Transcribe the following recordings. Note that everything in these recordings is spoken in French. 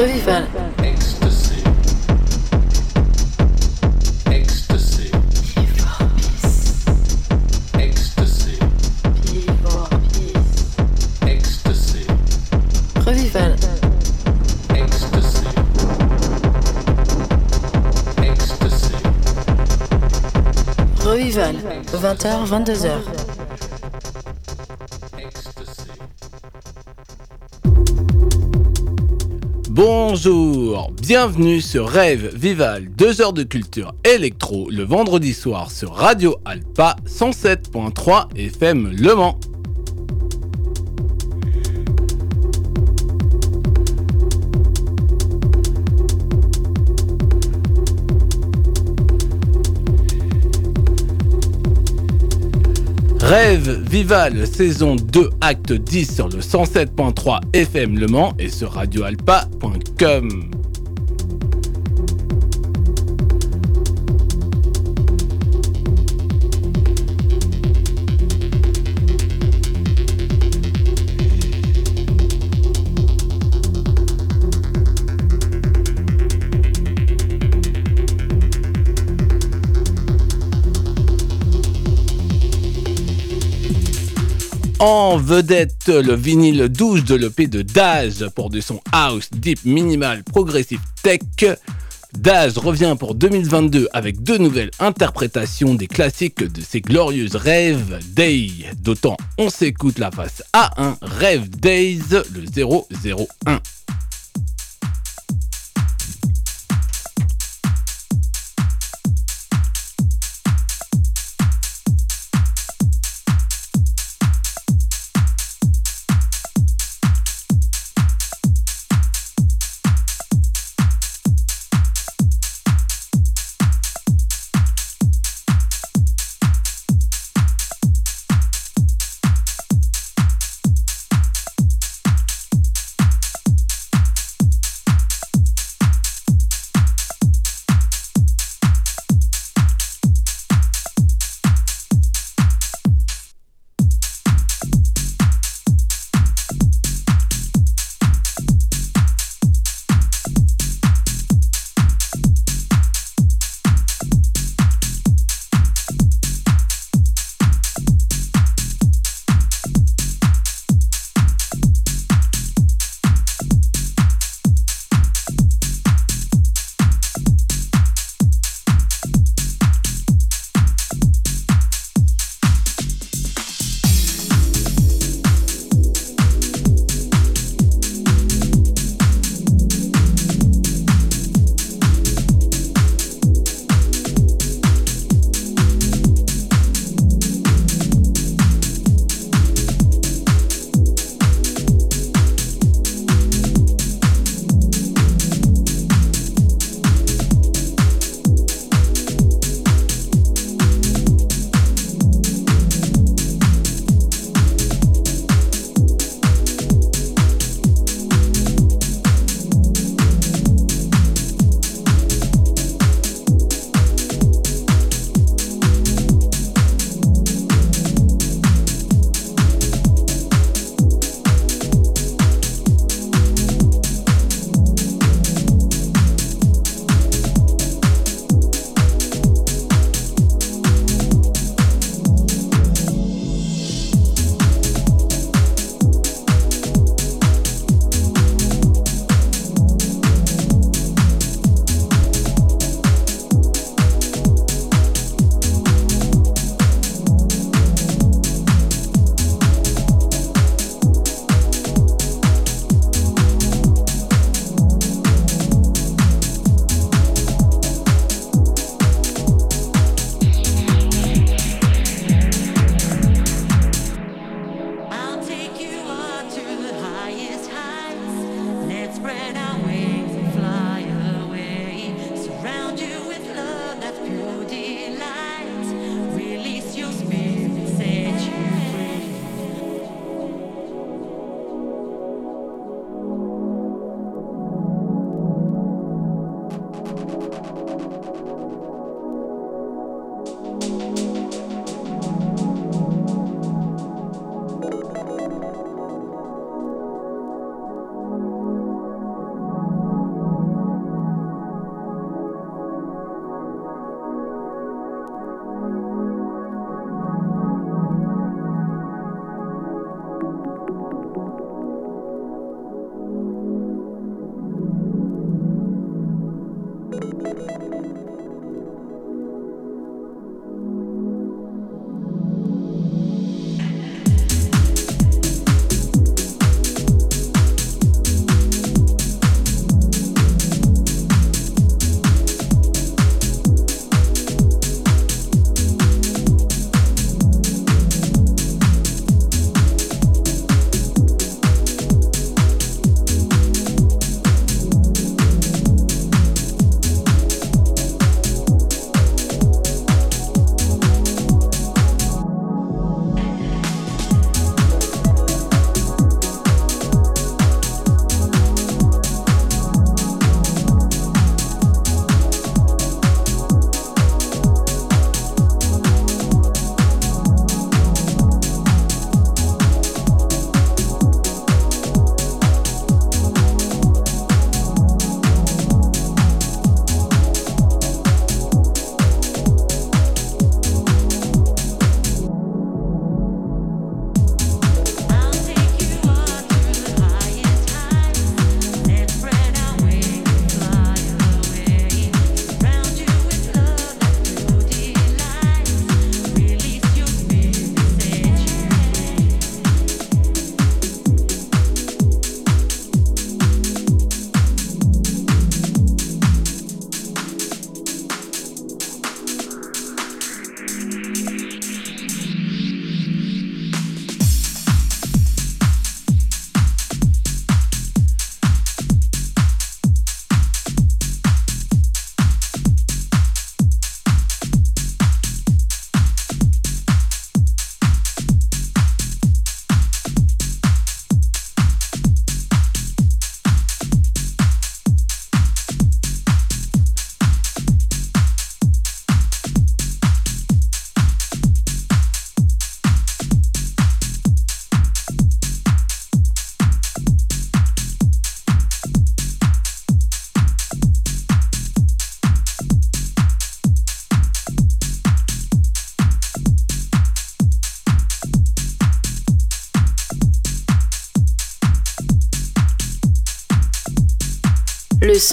Revival. Ecstasy. Ecstasy. Ecstasy. Ecstasy. Revival. Ecstasy. Ecstasy. Revival. 20h, 22h. Bonjour, bienvenue sur Rêve Vival, 2 heures de culture électro le vendredi soir sur Radio Alpa 107.3 FM Le Mans. Rêve Vival, saison 2, acte 10 sur le 107.3 FM Le Mans et sur radioalpa.com. En vedette, le vinyle 12 de l'EP de Daz pour du son house, deep, minimal, progressif, tech. Daz revient pour 2022 avec deux nouvelles interprétations des classiques de ses glorieuses Rêve Day. D'autant on s'écoute la face A1 Rêve Days le 001.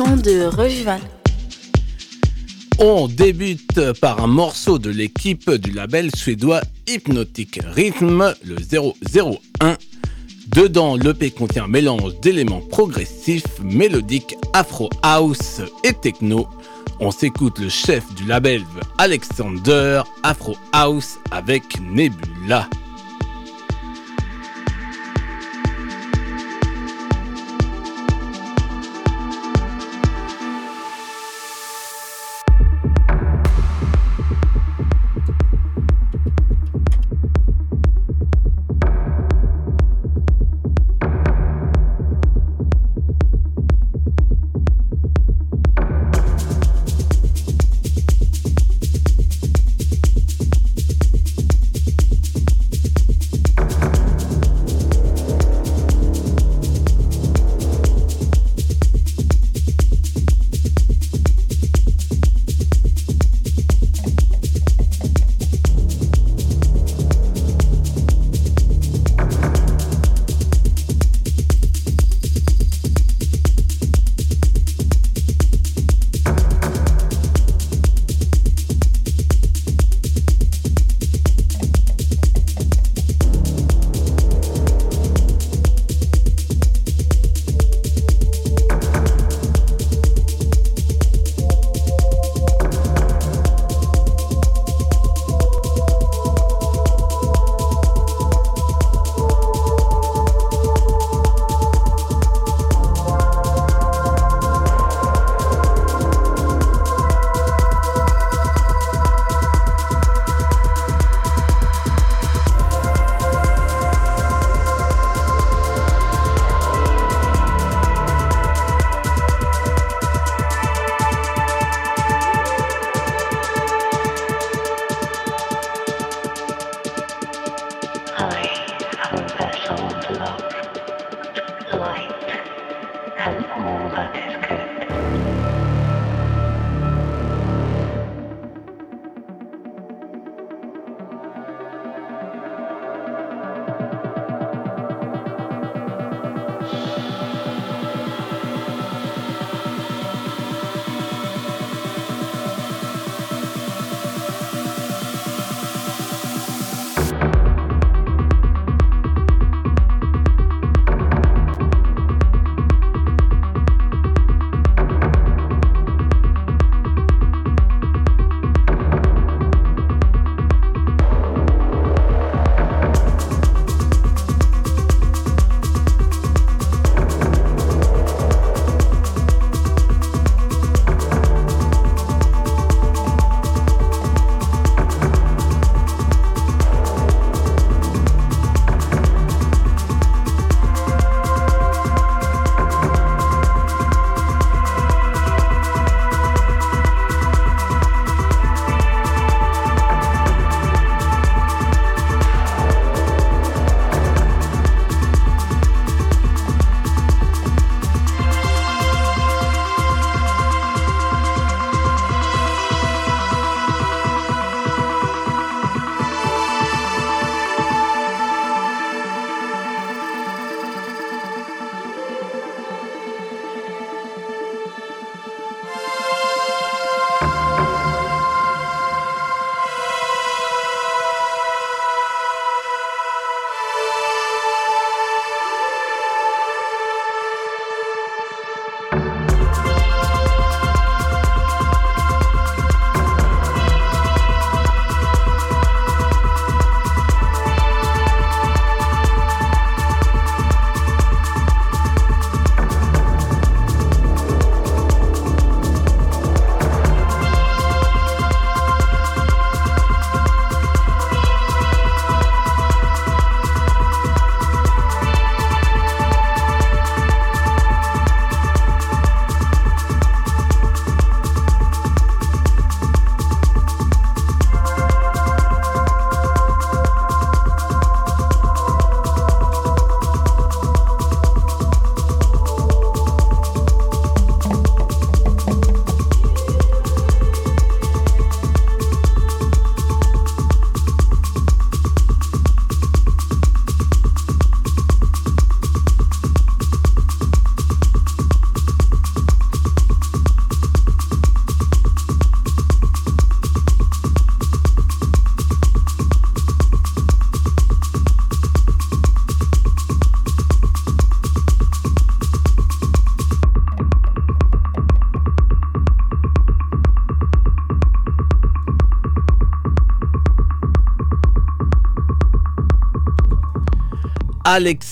De. On débute par un morceau de l'équipe du label suédois Hypnotic Rhythm, le 001. Dedans, l'EP contient un mélange d'éléments progressifs, mélodiques, afro house et techno. On s'écoute le chef du label Alexander Afro House avec Nebula.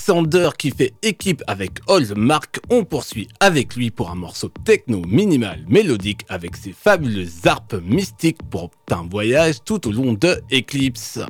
Alexander qui fait équipe avec Old Mark. On poursuit avec lui pour un morceau techno minimal mélodique avec ses fabuleuses harpes mystiques pour un voyage tout au long de Eclipse.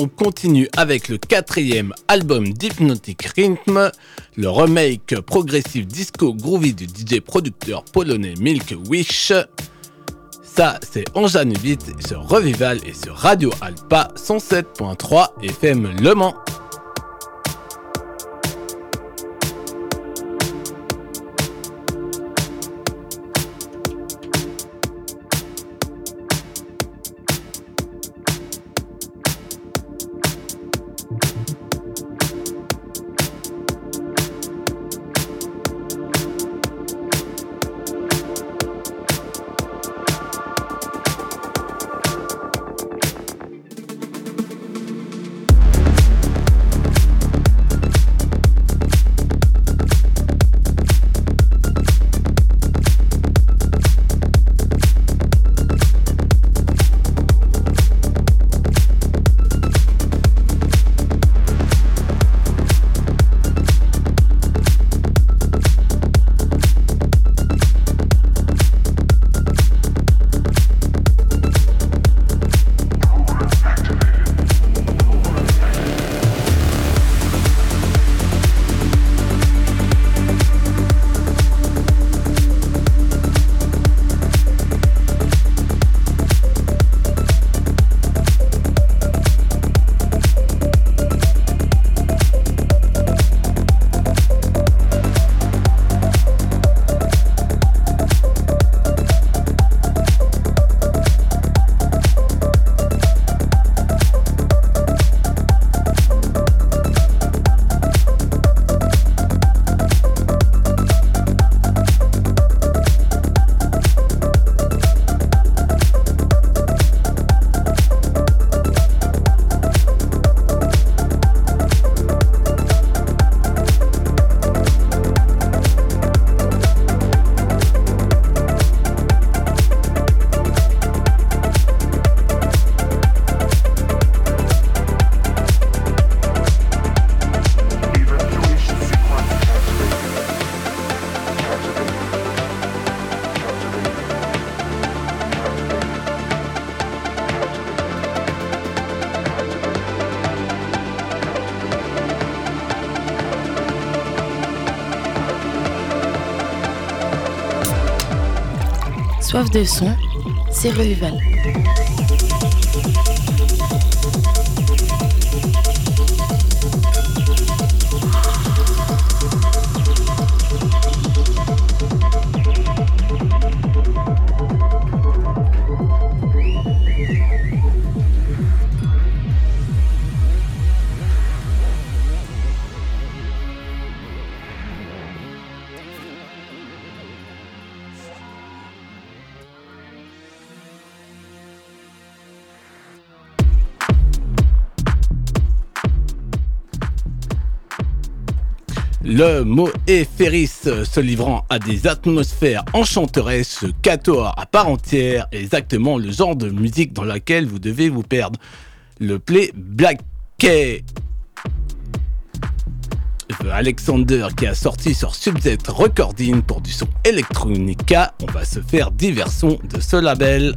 On continue avec le quatrième album d'Hypnotic Rhythm, le remake progressif disco groovy du DJ producteur polonais Milk Wish. Ça, c'est Anjanubit sur Revival et sur Radio Alpa 107.3 FM Le Mans. Soif de son, c'est Revival. Et Ferris se livrant à des atmosphères enchanteresses, Katoa à part entière exactement le genre de musique dans laquelle vous devez vous perdre. Le play Black. The Alexander qui a sorti sur Subset Recording pour du son electronica. On va se faire divers sons de ce label.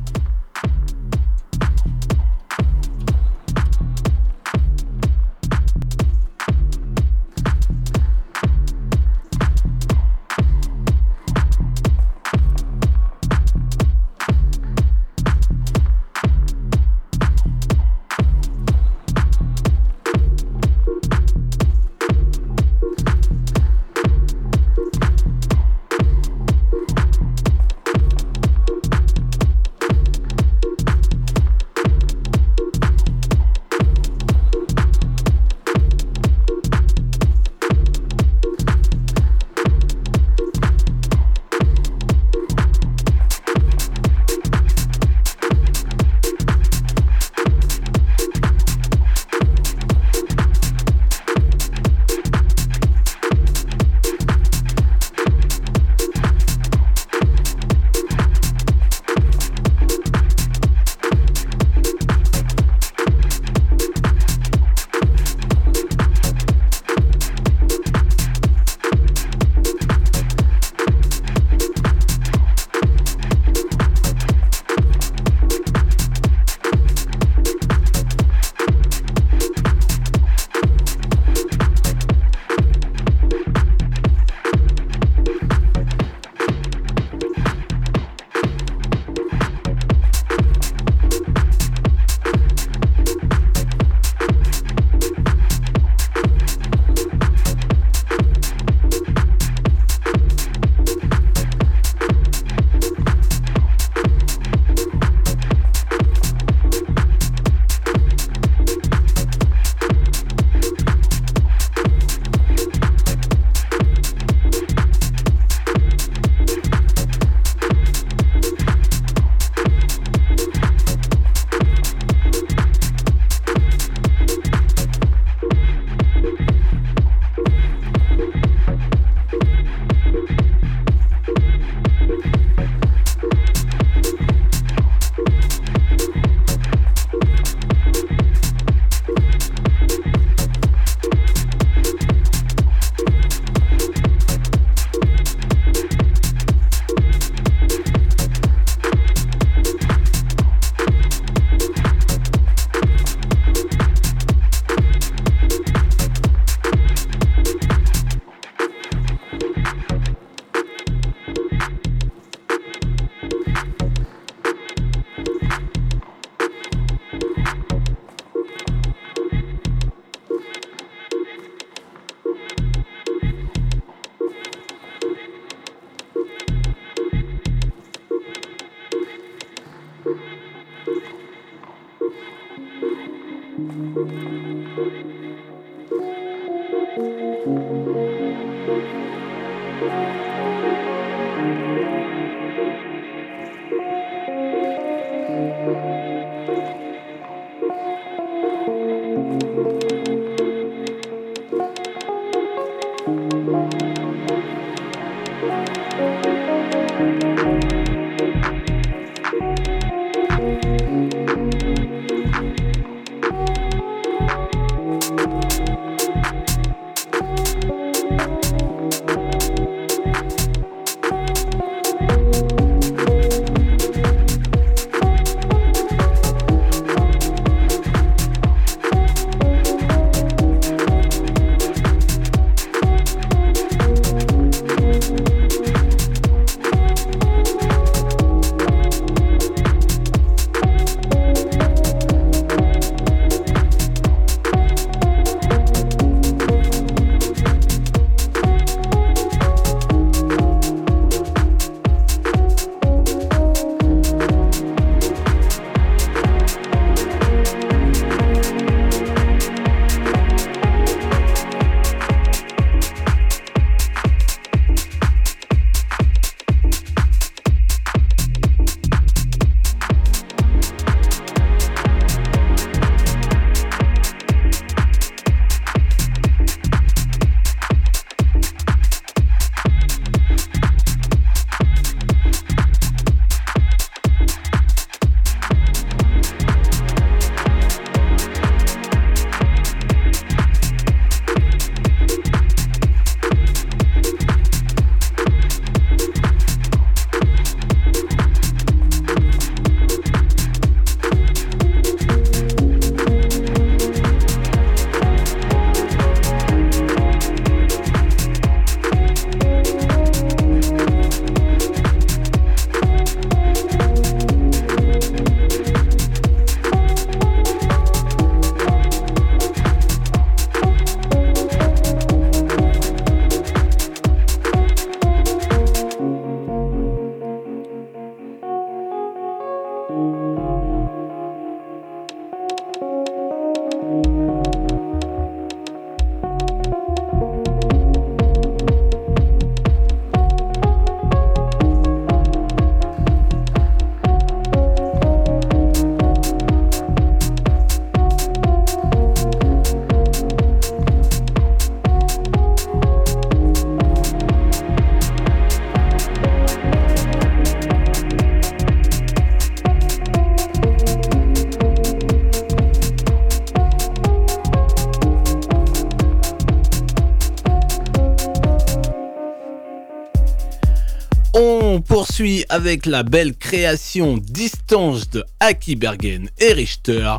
Poursuit avec la belle création Distance de Aki Bergen et Richter.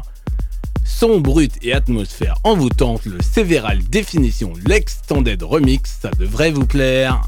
Son brut et atmosphère envoûtante, le Several Définition l'Extended Remix, ça devrait vous plaire.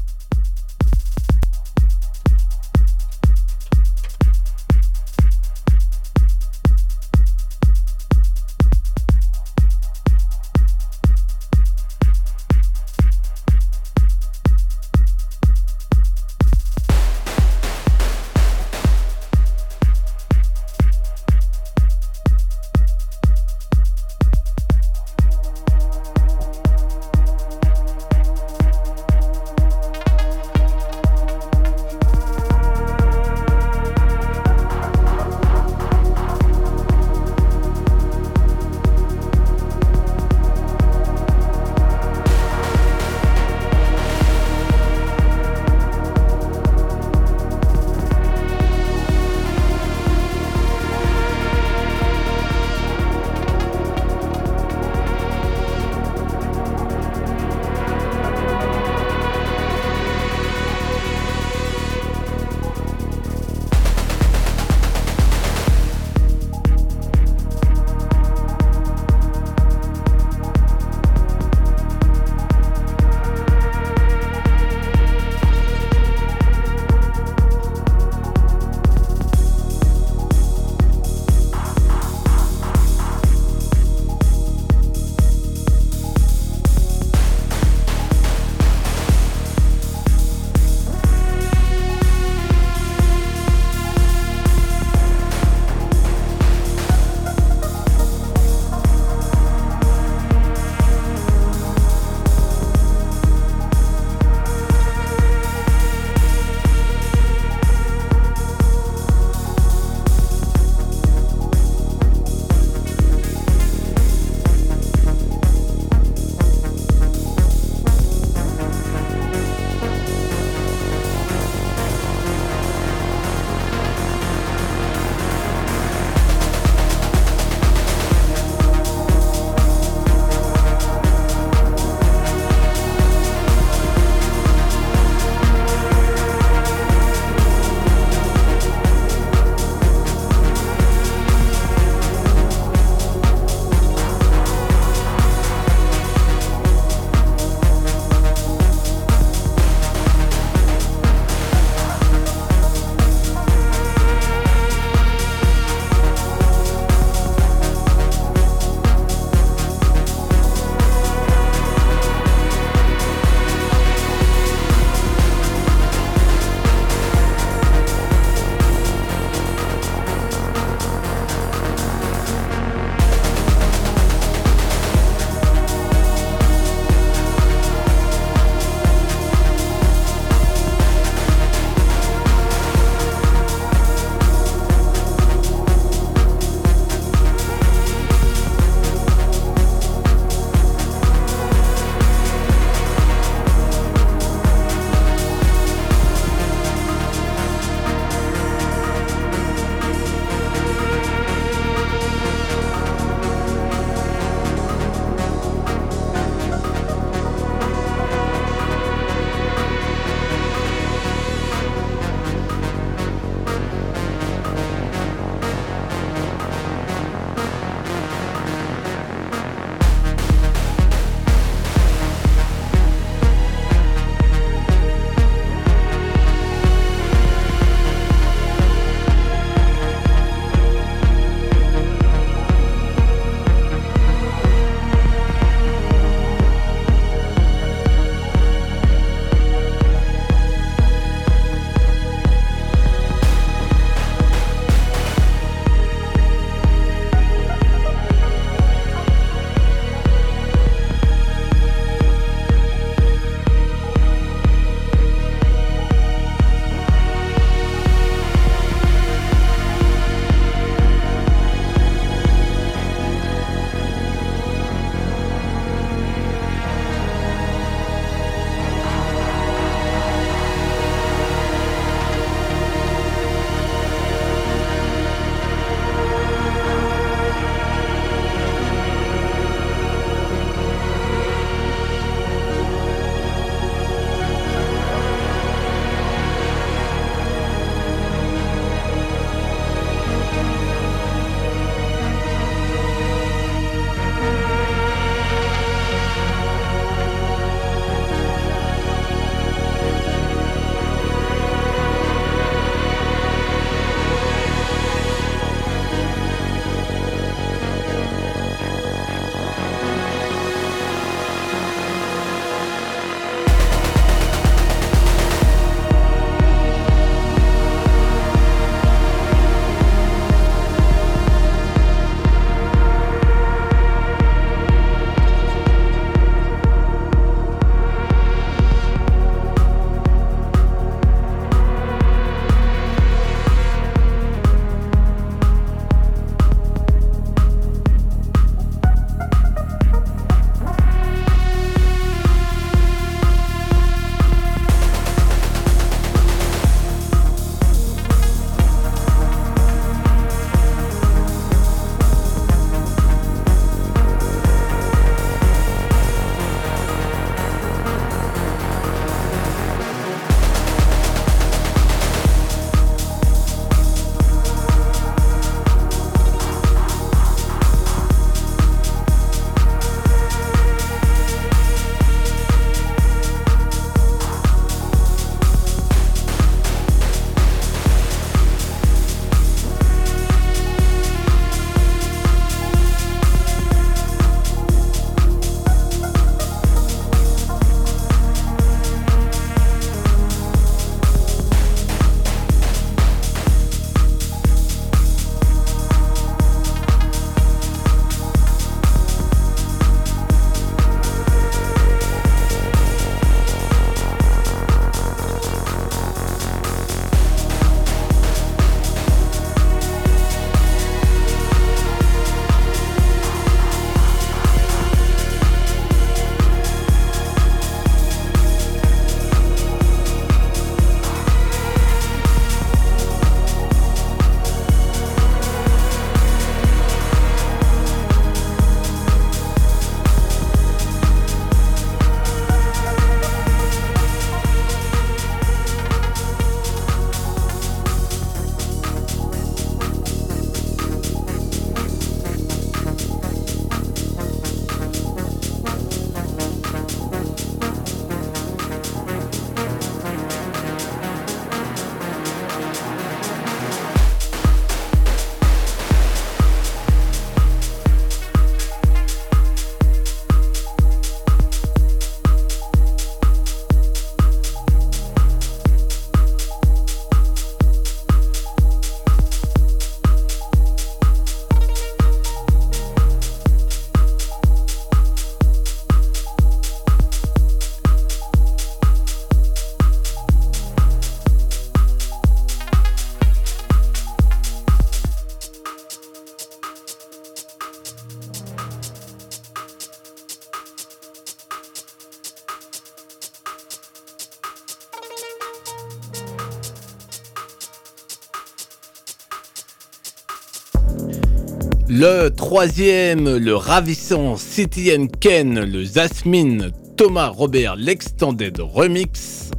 Le troisième, le ravissant City Ken, le Jasmine Thomas Robert, l'Extended Remix.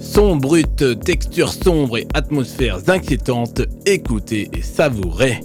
Son brut, texture sombre et atmosphères inquiétantes, écoutez et savourez.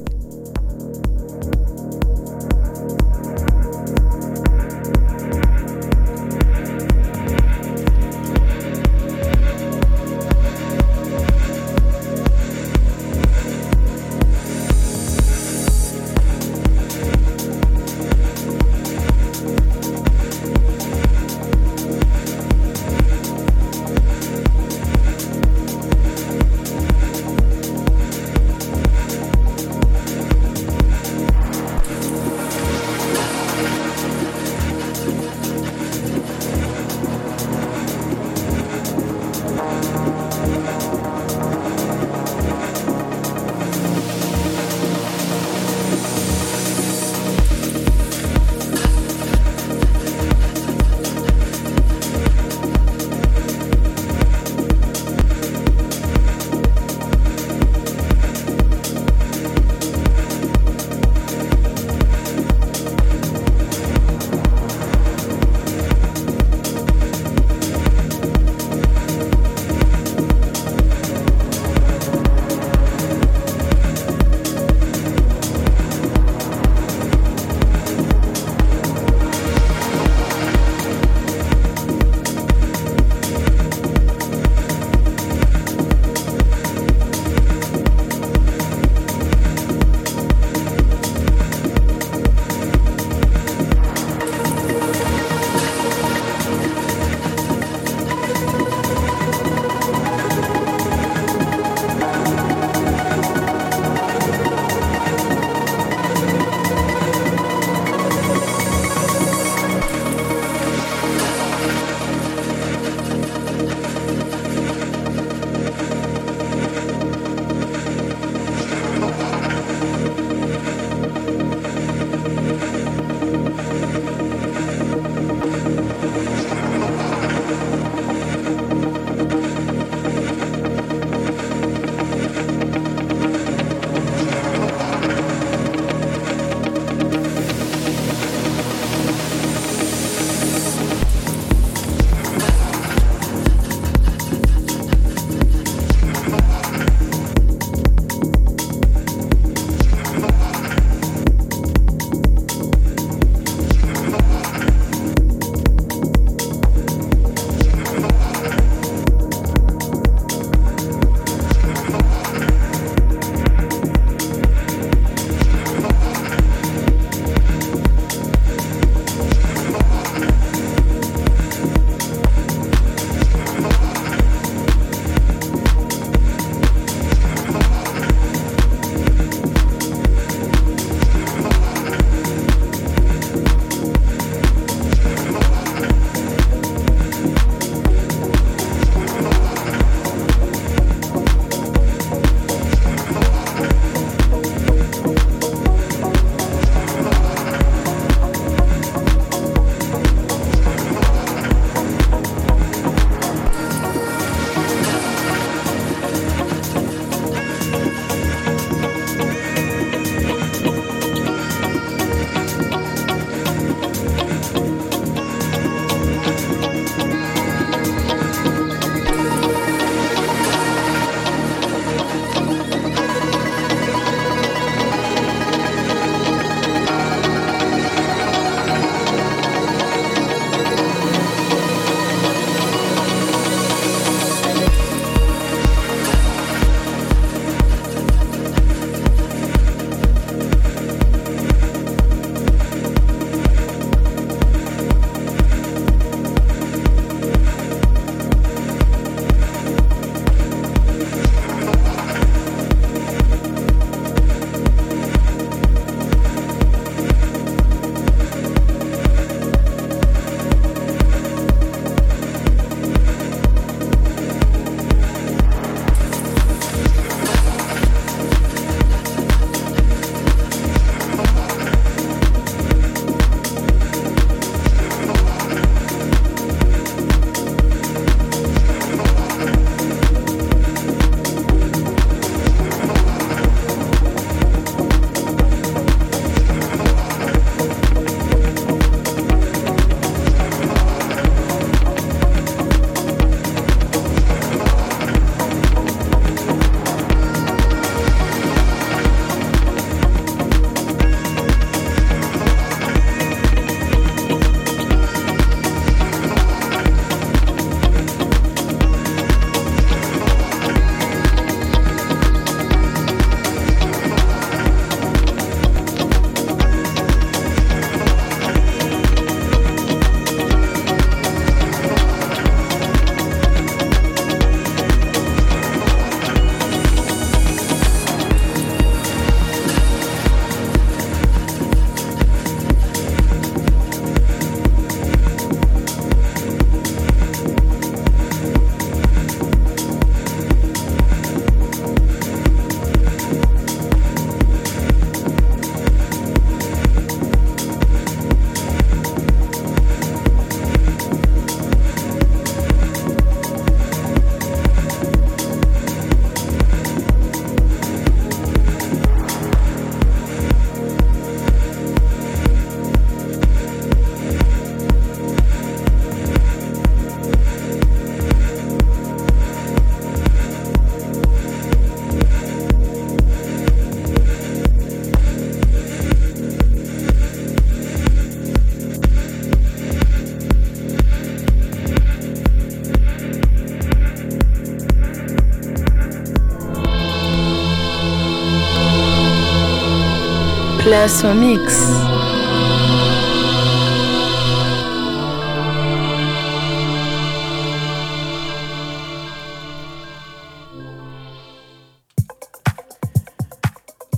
Mix.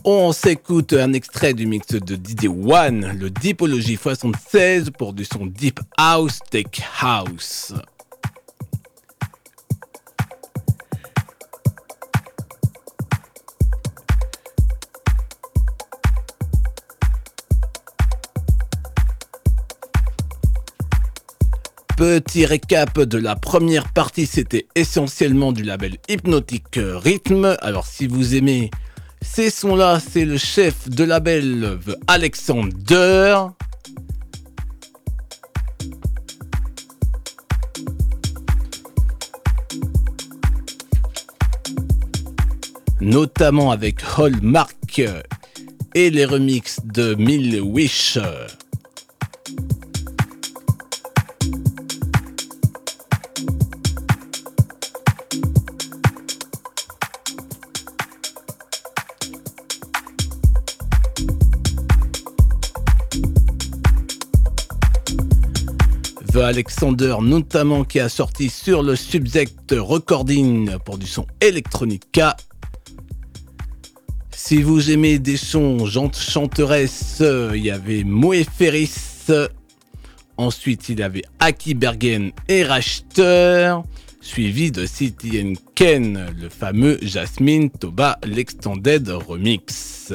On s'écoute un extrait du mix de Didier One, le Deepology 76 pour du son Deep House Tech House. Petit récap de la première partie, c'était essentiellement du label Hypnotic Rhythm. Alors si vous aimez ces sons-là, c'est le chef de label The Alexander. Notamment avec Hallmark et les remixes de Mill Wish. Alexander, notamment qui a sorti sur le Subject Recording pour du son Electronica. Si vous aimez des sons chanteresses, il y avait Moe Ferris. Ensuite, il y avait Aki Bergen et Rachter. Suivi de City Ken, le fameux Jasmine Toba, l'Extended Remix.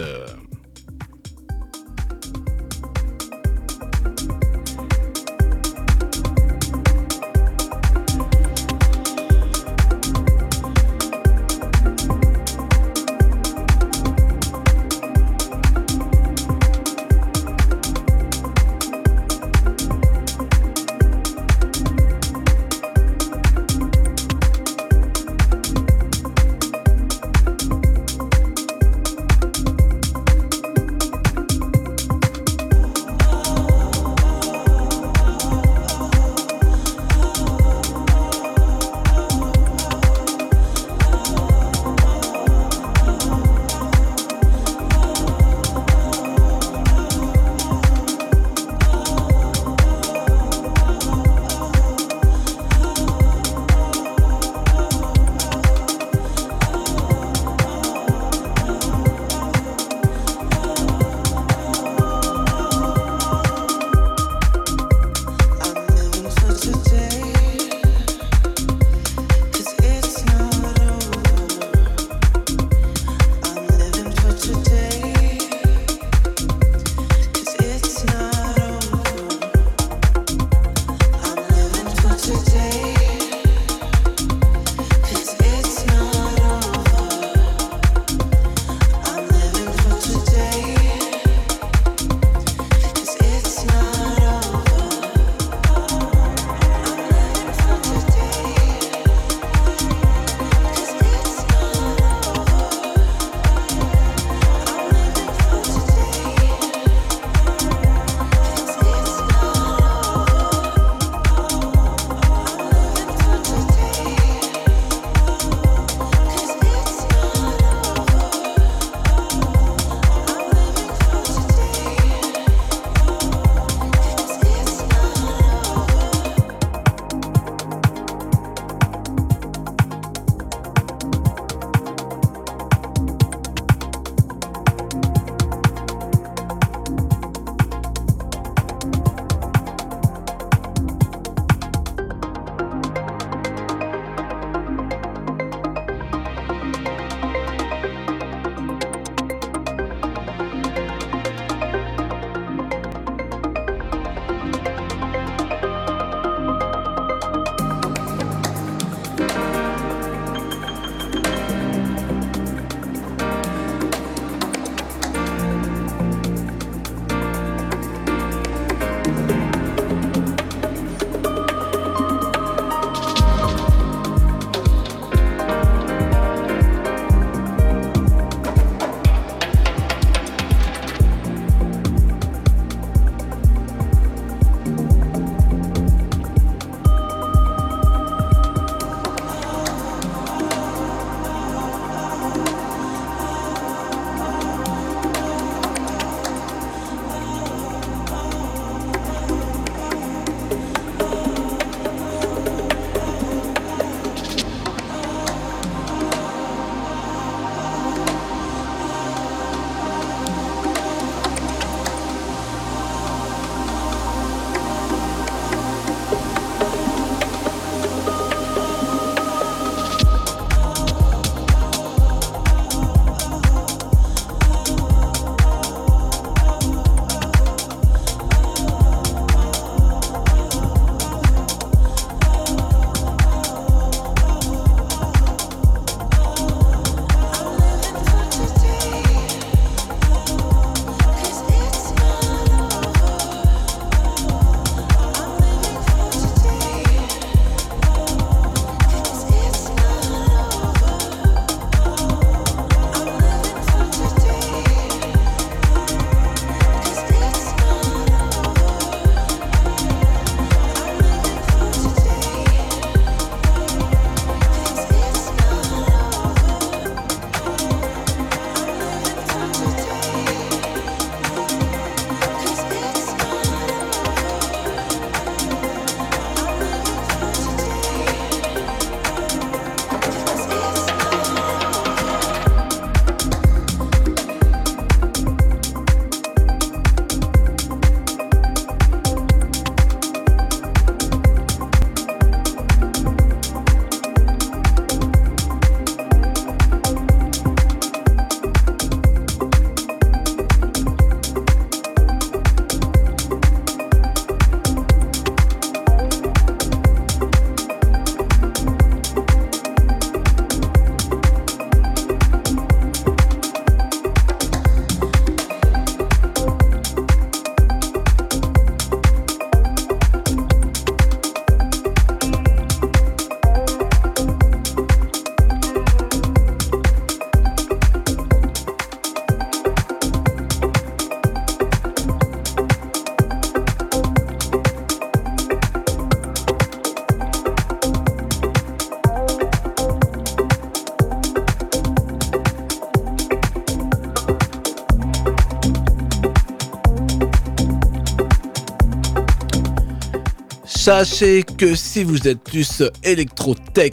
Sachez que si vous êtes plus électro-tech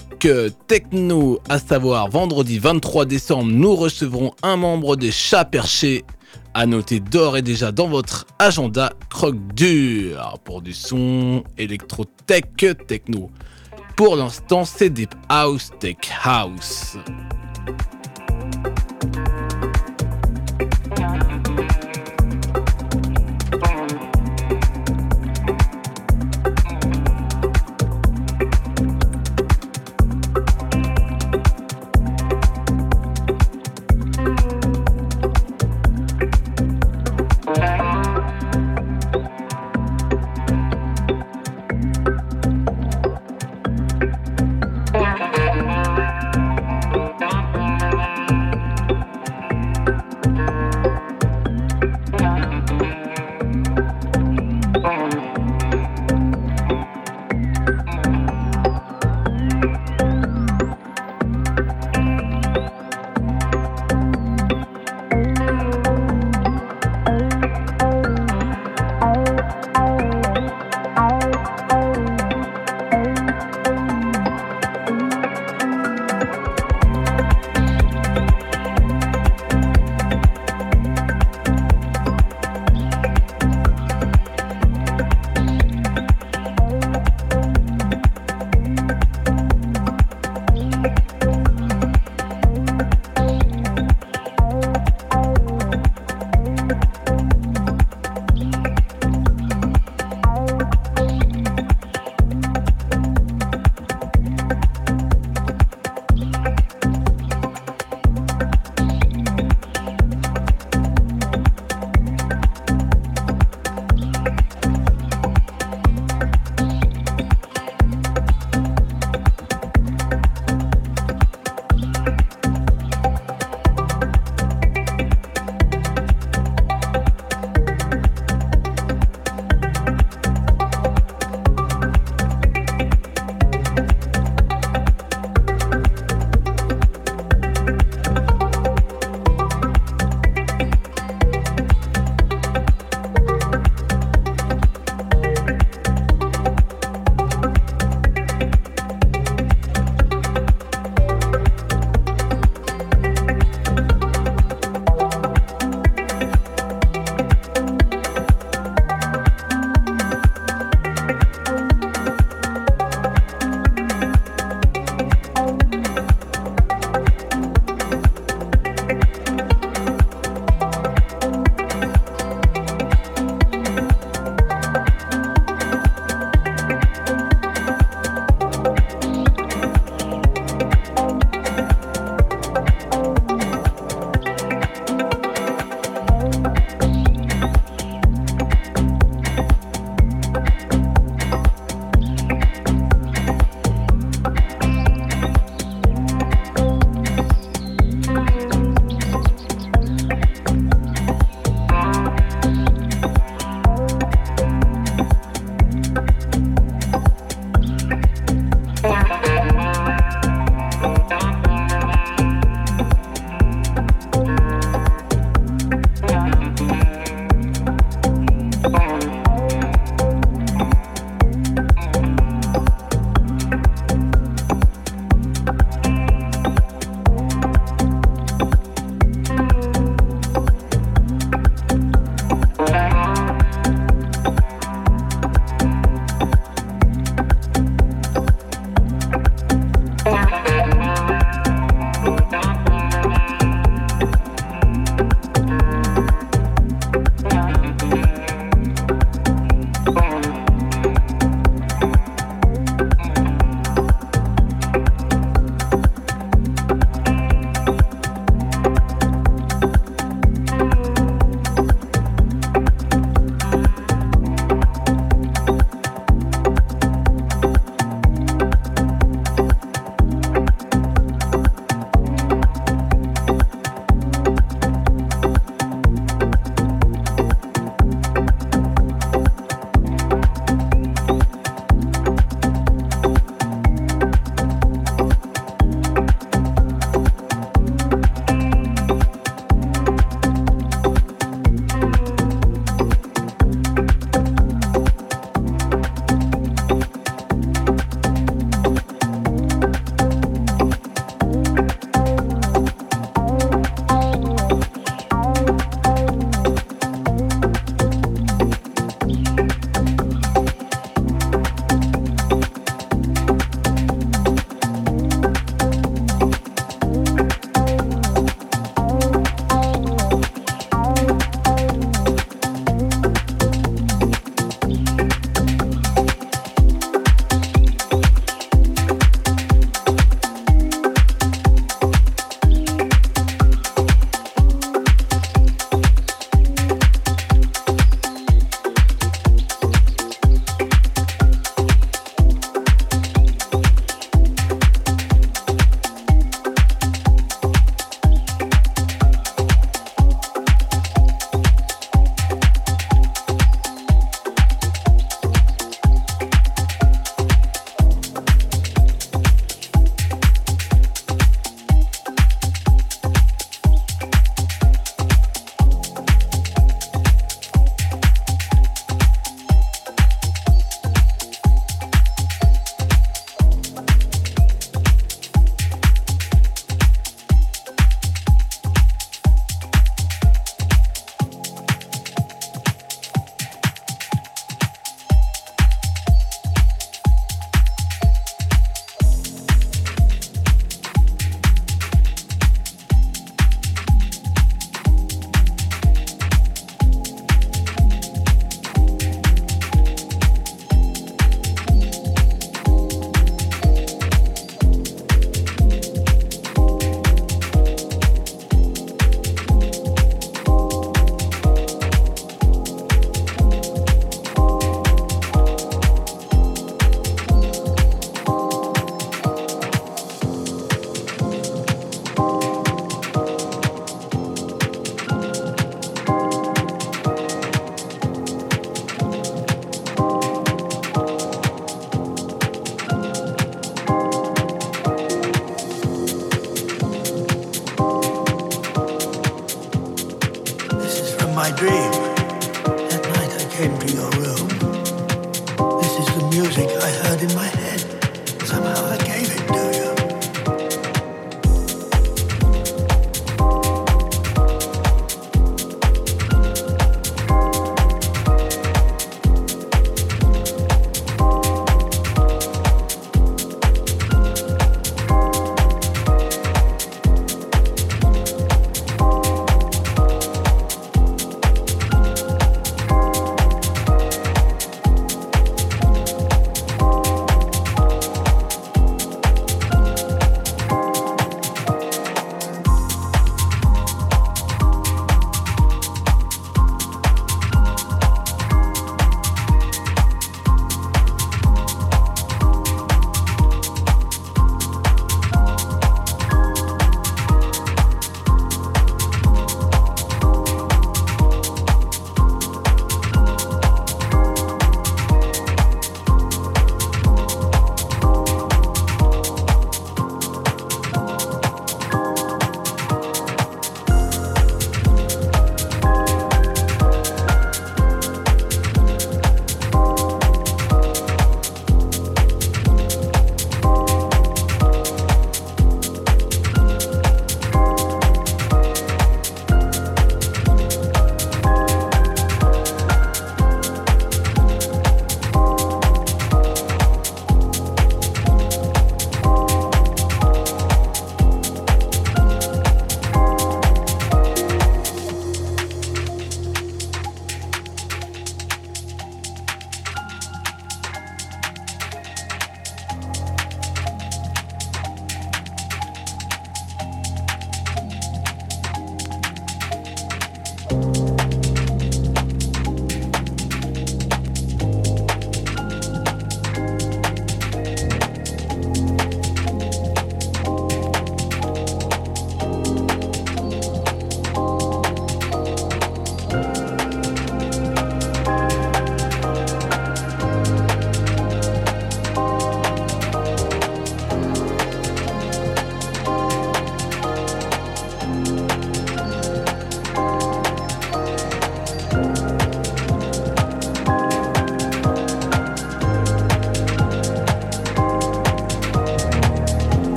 techno, à savoir vendredi 23 décembre, nous recevrons un membre des chats perchés à noter d'ores et déjà dans votre agenda croque dur pour du son électro-tech techno. Pour l'instant, c'est Deep House Tech House.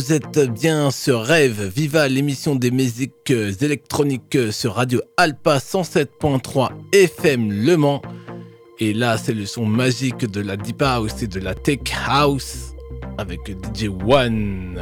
Vous êtes bien sur Rêve, Viva, l'émission des musiques électroniques sur Radio Alpa 107.3 FM Le Mans. Et là, c'est le son magique de la Deep House et de la Tech House avec DJ One.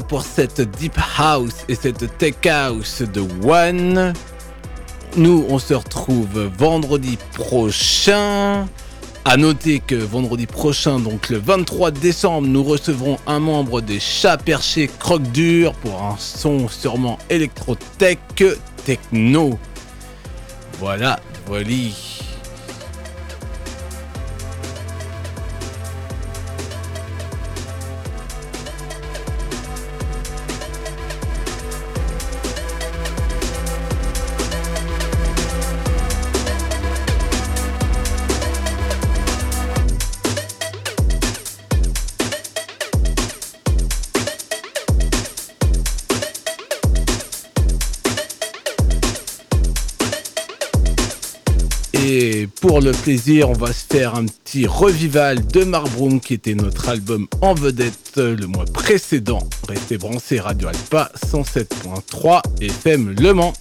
Pour cette Deep House et cette Tech House de One. Nous, on se retrouve vendredi prochain. À noter que vendredi prochain, donc le 23 décembre, nous recevrons un membre des Chats Perchés Croque Dur pour un son sûrement électro-tech techno. Voilà, voilà. Le plaisir, on va se faire un petit revival de Marbroom qui était notre album en vedette le mois précédent. Restez branchés Radio Alpa 107.3 FM Le Mans.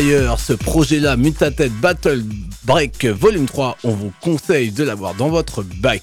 D'ailleurs, ce projet-là, Mutated Battle Break Volume 3, on vous conseille de l'avoir dans votre bac.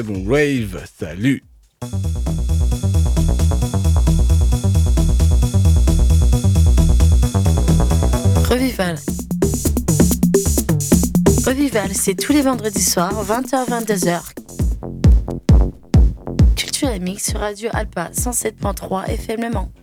Très bons raves. Salut Revival. Revival, c'est tous les vendredis soirs, 20h-22h. Culture Mix sur Radio Alpa 107.3 FM Le.